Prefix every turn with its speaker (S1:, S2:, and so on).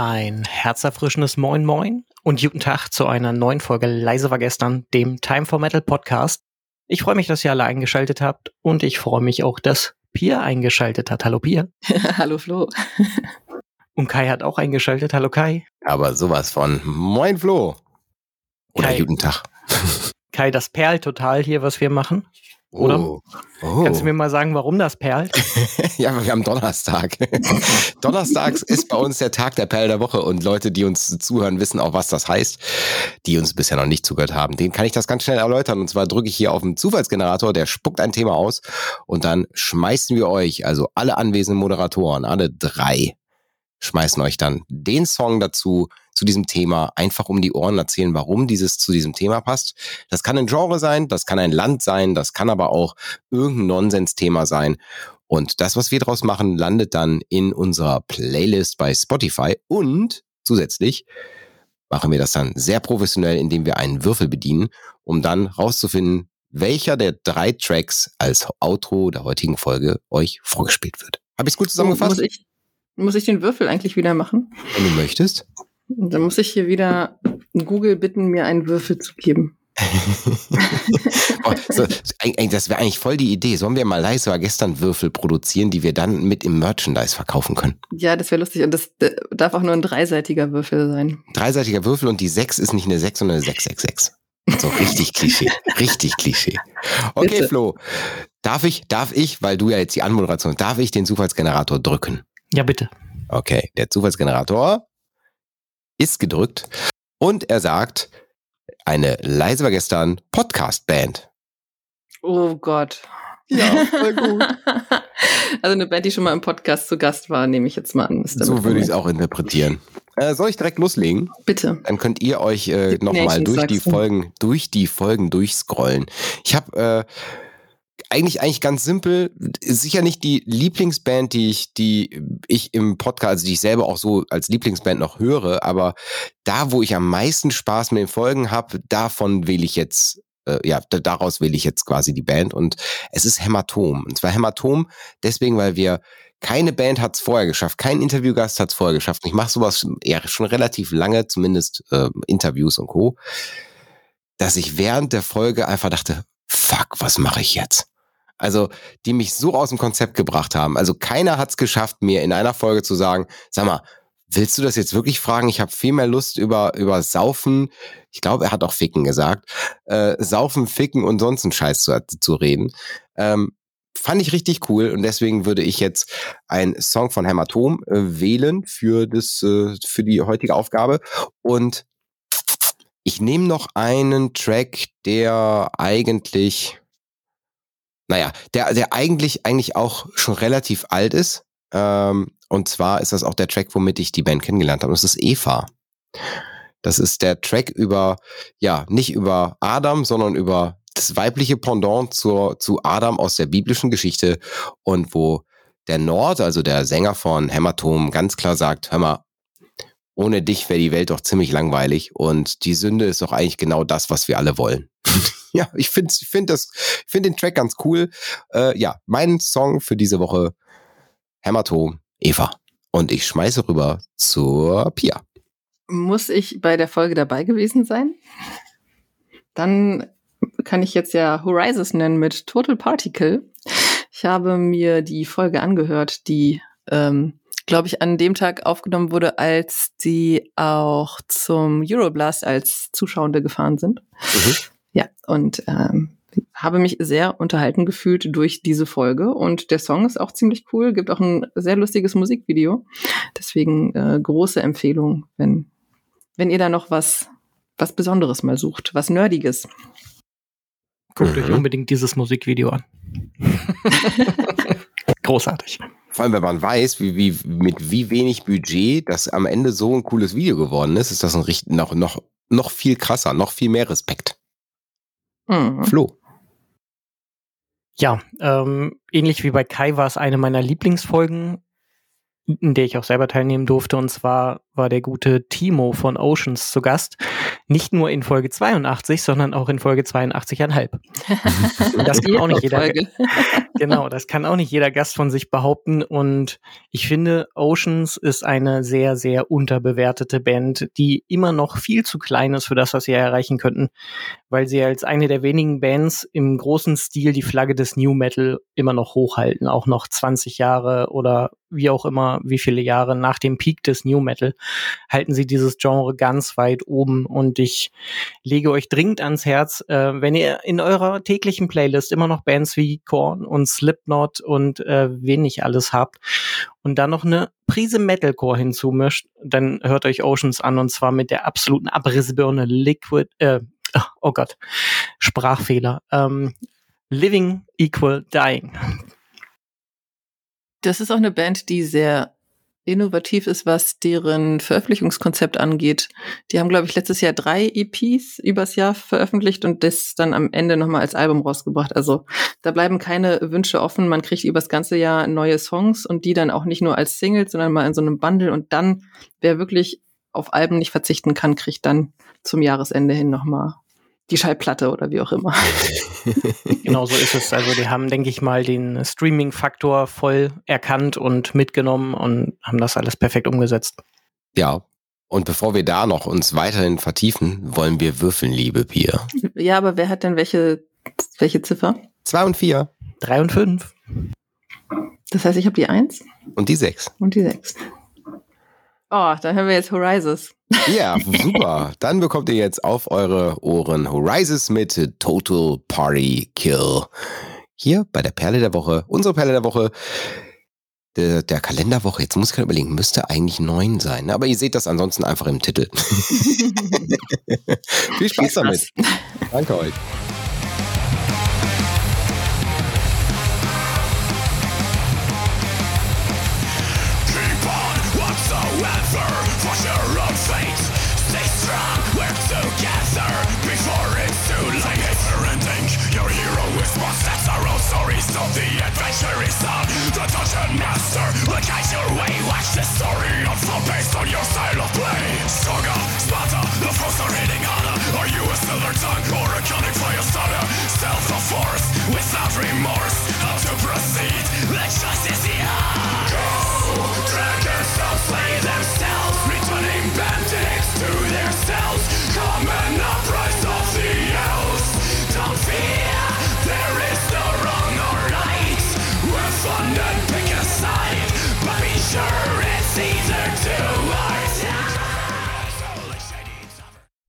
S1: Ein herzerfrischendes Moin Moin und guten Tag zu einer neuen Folge Leise war gestern, dem Time for Metal Podcast. Ich freue mich, dass ihr alle eingeschaltet habt und ich freue mich auch, dass Pia eingeschaltet hat. Hallo Pia.
S2: Hallo Flo.
S1: und Kai hat auch eingeschaltet. Hallo Kai.
S3: Aber sowas von Moin Flo. Oder
S1: Kai.
S3: guten Tag.
S1: Kai, das perlt total hier, was wir machen. Oder?
S3: Oh. Oh.
S1: Kannst du mir mal sagen, warum das perlt?
S3: ja, wir haben Donnerstag. Donnerstags ist bei uns der Tag der Perle der Woche und Leute, die uns zuhören, wissen auch, was das heißt, die uns bisher noch nicht zugehört haben. Den kann ich das ganz schnell erläutern. Und zwar drücke ich hier auf den Zufallsgenerator, der spuckt ein Thema aus und dann schmeißen wir euch, also alle anwesenden Moderatoren, alle drei, schmeißen euch dann den Song dazu, zu diesem Thema einfach um die Ohren erzählen, warum dieses zu diesem Thema passt. Das kann ein Genre sein, das kann ein Land sein, das kann aber auch irgendein Nonsensthema sein. Und das, was wir daraus machen, landet dann in unserer Playlist bei Spotify und zusätzlich machen wir das dann sehr professionell, indem wir einen Würfel bedienen, um dann rauszufinden, welcher der drei Tracks als Outro der heutigen Folge euch vorgespielt wird. Habe ich es gut zusammengefasst?
S2: Muss ich, muss ich den Würfel eigentlich wieder machen?
S3: Wenn du möchtest.
S2: Dann muss ich hier wieder Google bitten, mir einen Würfel zu geben.
S3: oh, so, das wäre eigentlich voll die Idee. Sollen wir mal leise war gestern Würfel produzieren, die wir dann mit im Merchandise verkaufen können?
S2: Ja, das wäre lustig. Und das darf auch nur ein dreiseitiger Würfel sein.
S3: Dreiseitiger Würfel und die 6 ist nicht eine 6, sondern eine 666. So richtig Klischee. richtig Klischee. Okay, Bitte. Flo. Darf ich, darf ich, weil du ja jetzt die Anmoderation, darf ich den Zufallsgenerator drücken?
S1: Ja, bitte.
S3: Okay, der Zufallsgenerator ist gedrückt und er sagt, eine leise war gestern Podcast-Band.
S2: Oh Gott.
S3: Ja, voll gut.
S2: also eine Band, die schon mal im Podcast zu Gast war, nehme ich jetzt mal an.
S3: So würde ich es auch interpretieren. Äh, soll ich direkt loslegen?
S2: Bitte.
S3: Dann könnt ihr euch äh, nochmal durch die Folgen, durch die Folgen durchscrollen. Ich habe äh, eigentlich eigentlich ganz simpel, sicher nicht die Lieblingsband, die ich die ich im Podcast, also die ich selber auch so als Lieblingsband noch höre, aber da, wo ich am meisten Spaß mit den Folgen habe, davon wähle ich jetzt äh, ja, daraus wähle ich jetzt quasi die Band und es ist Hämatom. Und zwar Hämatom deswegen, weil wir keine Band hat es vorher geschafft, kein Interviewgast hat es vorher geschafft. Ich mache sowas ja schon relativ lange, zumindest äh, Interviews und Co. Dass ich während der Folge einfach dachte, fuck, was mache ich jetzt? Also, die mich so aus dem Konzept gebracht haben. Also, keiner hat es geschafft, mir in einer Folge zu sagen, sag mal, willst du das jetzt wirklich fragen? Ich habe viel mehr Lust über, über Saufen, ich glaube, er hat auch Ficken gesagt, äh, Saufen, Ficken und sonst einen Scheiß zu, zu reden. Ähm, fand ich richtig cool und deswegen würde ich jetzt einen Song von Hämatom äh, wählen für, das, äh, für die heutige Aufgabe. Und ich nehme noch einen Track, der eigentlich, naja, der, der eigentlich, eigentlich auch schon relativ alt ist. Ähm, und zwar ist das auch der Track, womit ich die Band kennengelernt habe. Das ist Eva. Das ist der Track über, ja, nicht über Adam, sondern über das weibliche Pendant zur, zu Adam aus der biblischen Geschichte und wo der Nord, also der Sänger von Hämatom, ganz klar sagt, hör mal, ohne dich wäre die Welt doch ziemlich langweilig und die Sünde ist doch eigentlich genau das, was wir alle wollen. ja, ich finde ich find das, den Track ganz cool. Äh, ja, mein Song für diese Woche, Hämatom, Eva. Und ich schmeiße rüber zur Pia.
S2: Muss ich bei der Folge dabei gewesen sein? Dann kann ich jetzt ja Horizons nennen mit Total Particle. Ich habe mir die Folge angehört, die ähm, glaube ich, an dem Tag aufgenommen wurde, als die auch zum Euroblast als Zuschauende gefahren sind. Mhm. Ja, und ähm, habe mich sehr unterhalten gefühlt durch diese Folge und der Song ist auch ziemlich cool, gibt auch ein sehr lustiges Musikvideo. Deswegen äh, große Empfehlung, wenn, wenn ihr da noch was, was Besonderes mal sucht, was Nerdiges.
S1: Guckt mhm. euch unbedingt dieses Musikvideo an. Großartig.
S3: Vor allem, wenn man weiß, wie, wie, mit wie wenig Budget das am Ende so ein cooles Video geworden ist, ist das ein richtig, noch, noch, noch viel krasser, noch viel mehr Respekt. Mhm. Flo.
S1: Ja, ähm, ähnlich wie bei Kai war es eine meiner Lieblingsfolgen, in der ich auch selber teilnehmen durfte. Und zwar war der gute Timo von Oceans zu Gast. Nicht nur in Folge 82, sondern auch in Folge 82,5. das kann auch nicht jeder. genau, das kann auch nicht jeder Gast von sich behaupten. Und ich finde, Oceans ist eine sehr, sehr unterbewertete Band, die immer noch viel zu klein ist für das, was sie erreichen könnten, weil sie als eine der wenigen Bands im großen Stil die Flagge des New Metal immer noch hochhalten, auch noch 20 Jahre oder wie auch immer, wie viele Jahre nach dem Peak des New Metal, halten sie dieses Genre ganz weit oben. Und ich lege euch dringend ans Herz, äh, wenn ihr in eurer täglichen Playlist immer noch Bands wie Korn und Slipknot und äh, wen alles habt und dann noch eine Prise Metalcore hinzumischt, dann hört euch Oceans an und zwar mit der absoluten Abrissbirne Liquid, äh, oh Gott, Sprachfehler. Ähm, Living Equal Dying.
S2: Das ist auch eine Band, die sehr innovativ ist, was deren Veröffentlichungskonzept angeht. Die haben, glaube ich, letztes Jahr drei EPs übers Jahr veröffentlicht und das dann am Ende nochmal als Album rausgebracht. Also da bleiben keine Wünsche offen. Man kriegt übers ganze Jahr neue Songs und die dann auch nicht nur als Singles, sondern mal in so einem Bundle. Und dann, wer wirklich auf Alben nicht verzichten kann, kriegt dann zum Jahresende hin nochmal die Schallplatte oder wie auch immer.
S1: genau so ist es. Also die haben, denke ich mal, den Streaming-Faktor voll erkannt und mitgenommen und haben das alles perfekt umgesetzt.
S4: Ja. Und bevor wir da noch uns weiterhin vertiefen, wollen wir würfeln, liebe Pia.
S2: Ja, aber wer hat denn welche, welche Ziffer?
S4: Zwei und vier.
S1: Drei und fünf.
S2: Das heißt, ich habe die eins.
S4: Und die sechs.
S2: Und die sechs. Oh, dann hören wir jetzt Horizons.
S4: Ja, super. Dann bekommt ihr jetzt auf eure Ohren Horizons mit Total Party Kill. Hier bei der Perle der Woche, unsere Perle der Woche, der, der Kalenderwoche. Jetzt muss ich gerade überlegen, müsste eigentlich neun sein. Ne? Aber ihr seht das ansonsten einfach im Titel. Viel Spaß damit. Danke euch. Of the adventure is on The dungeon master. Will guide your way Watch the story unfold based on your style of play. Saga, Sparta, the foes are hitting Are you a silver tongue or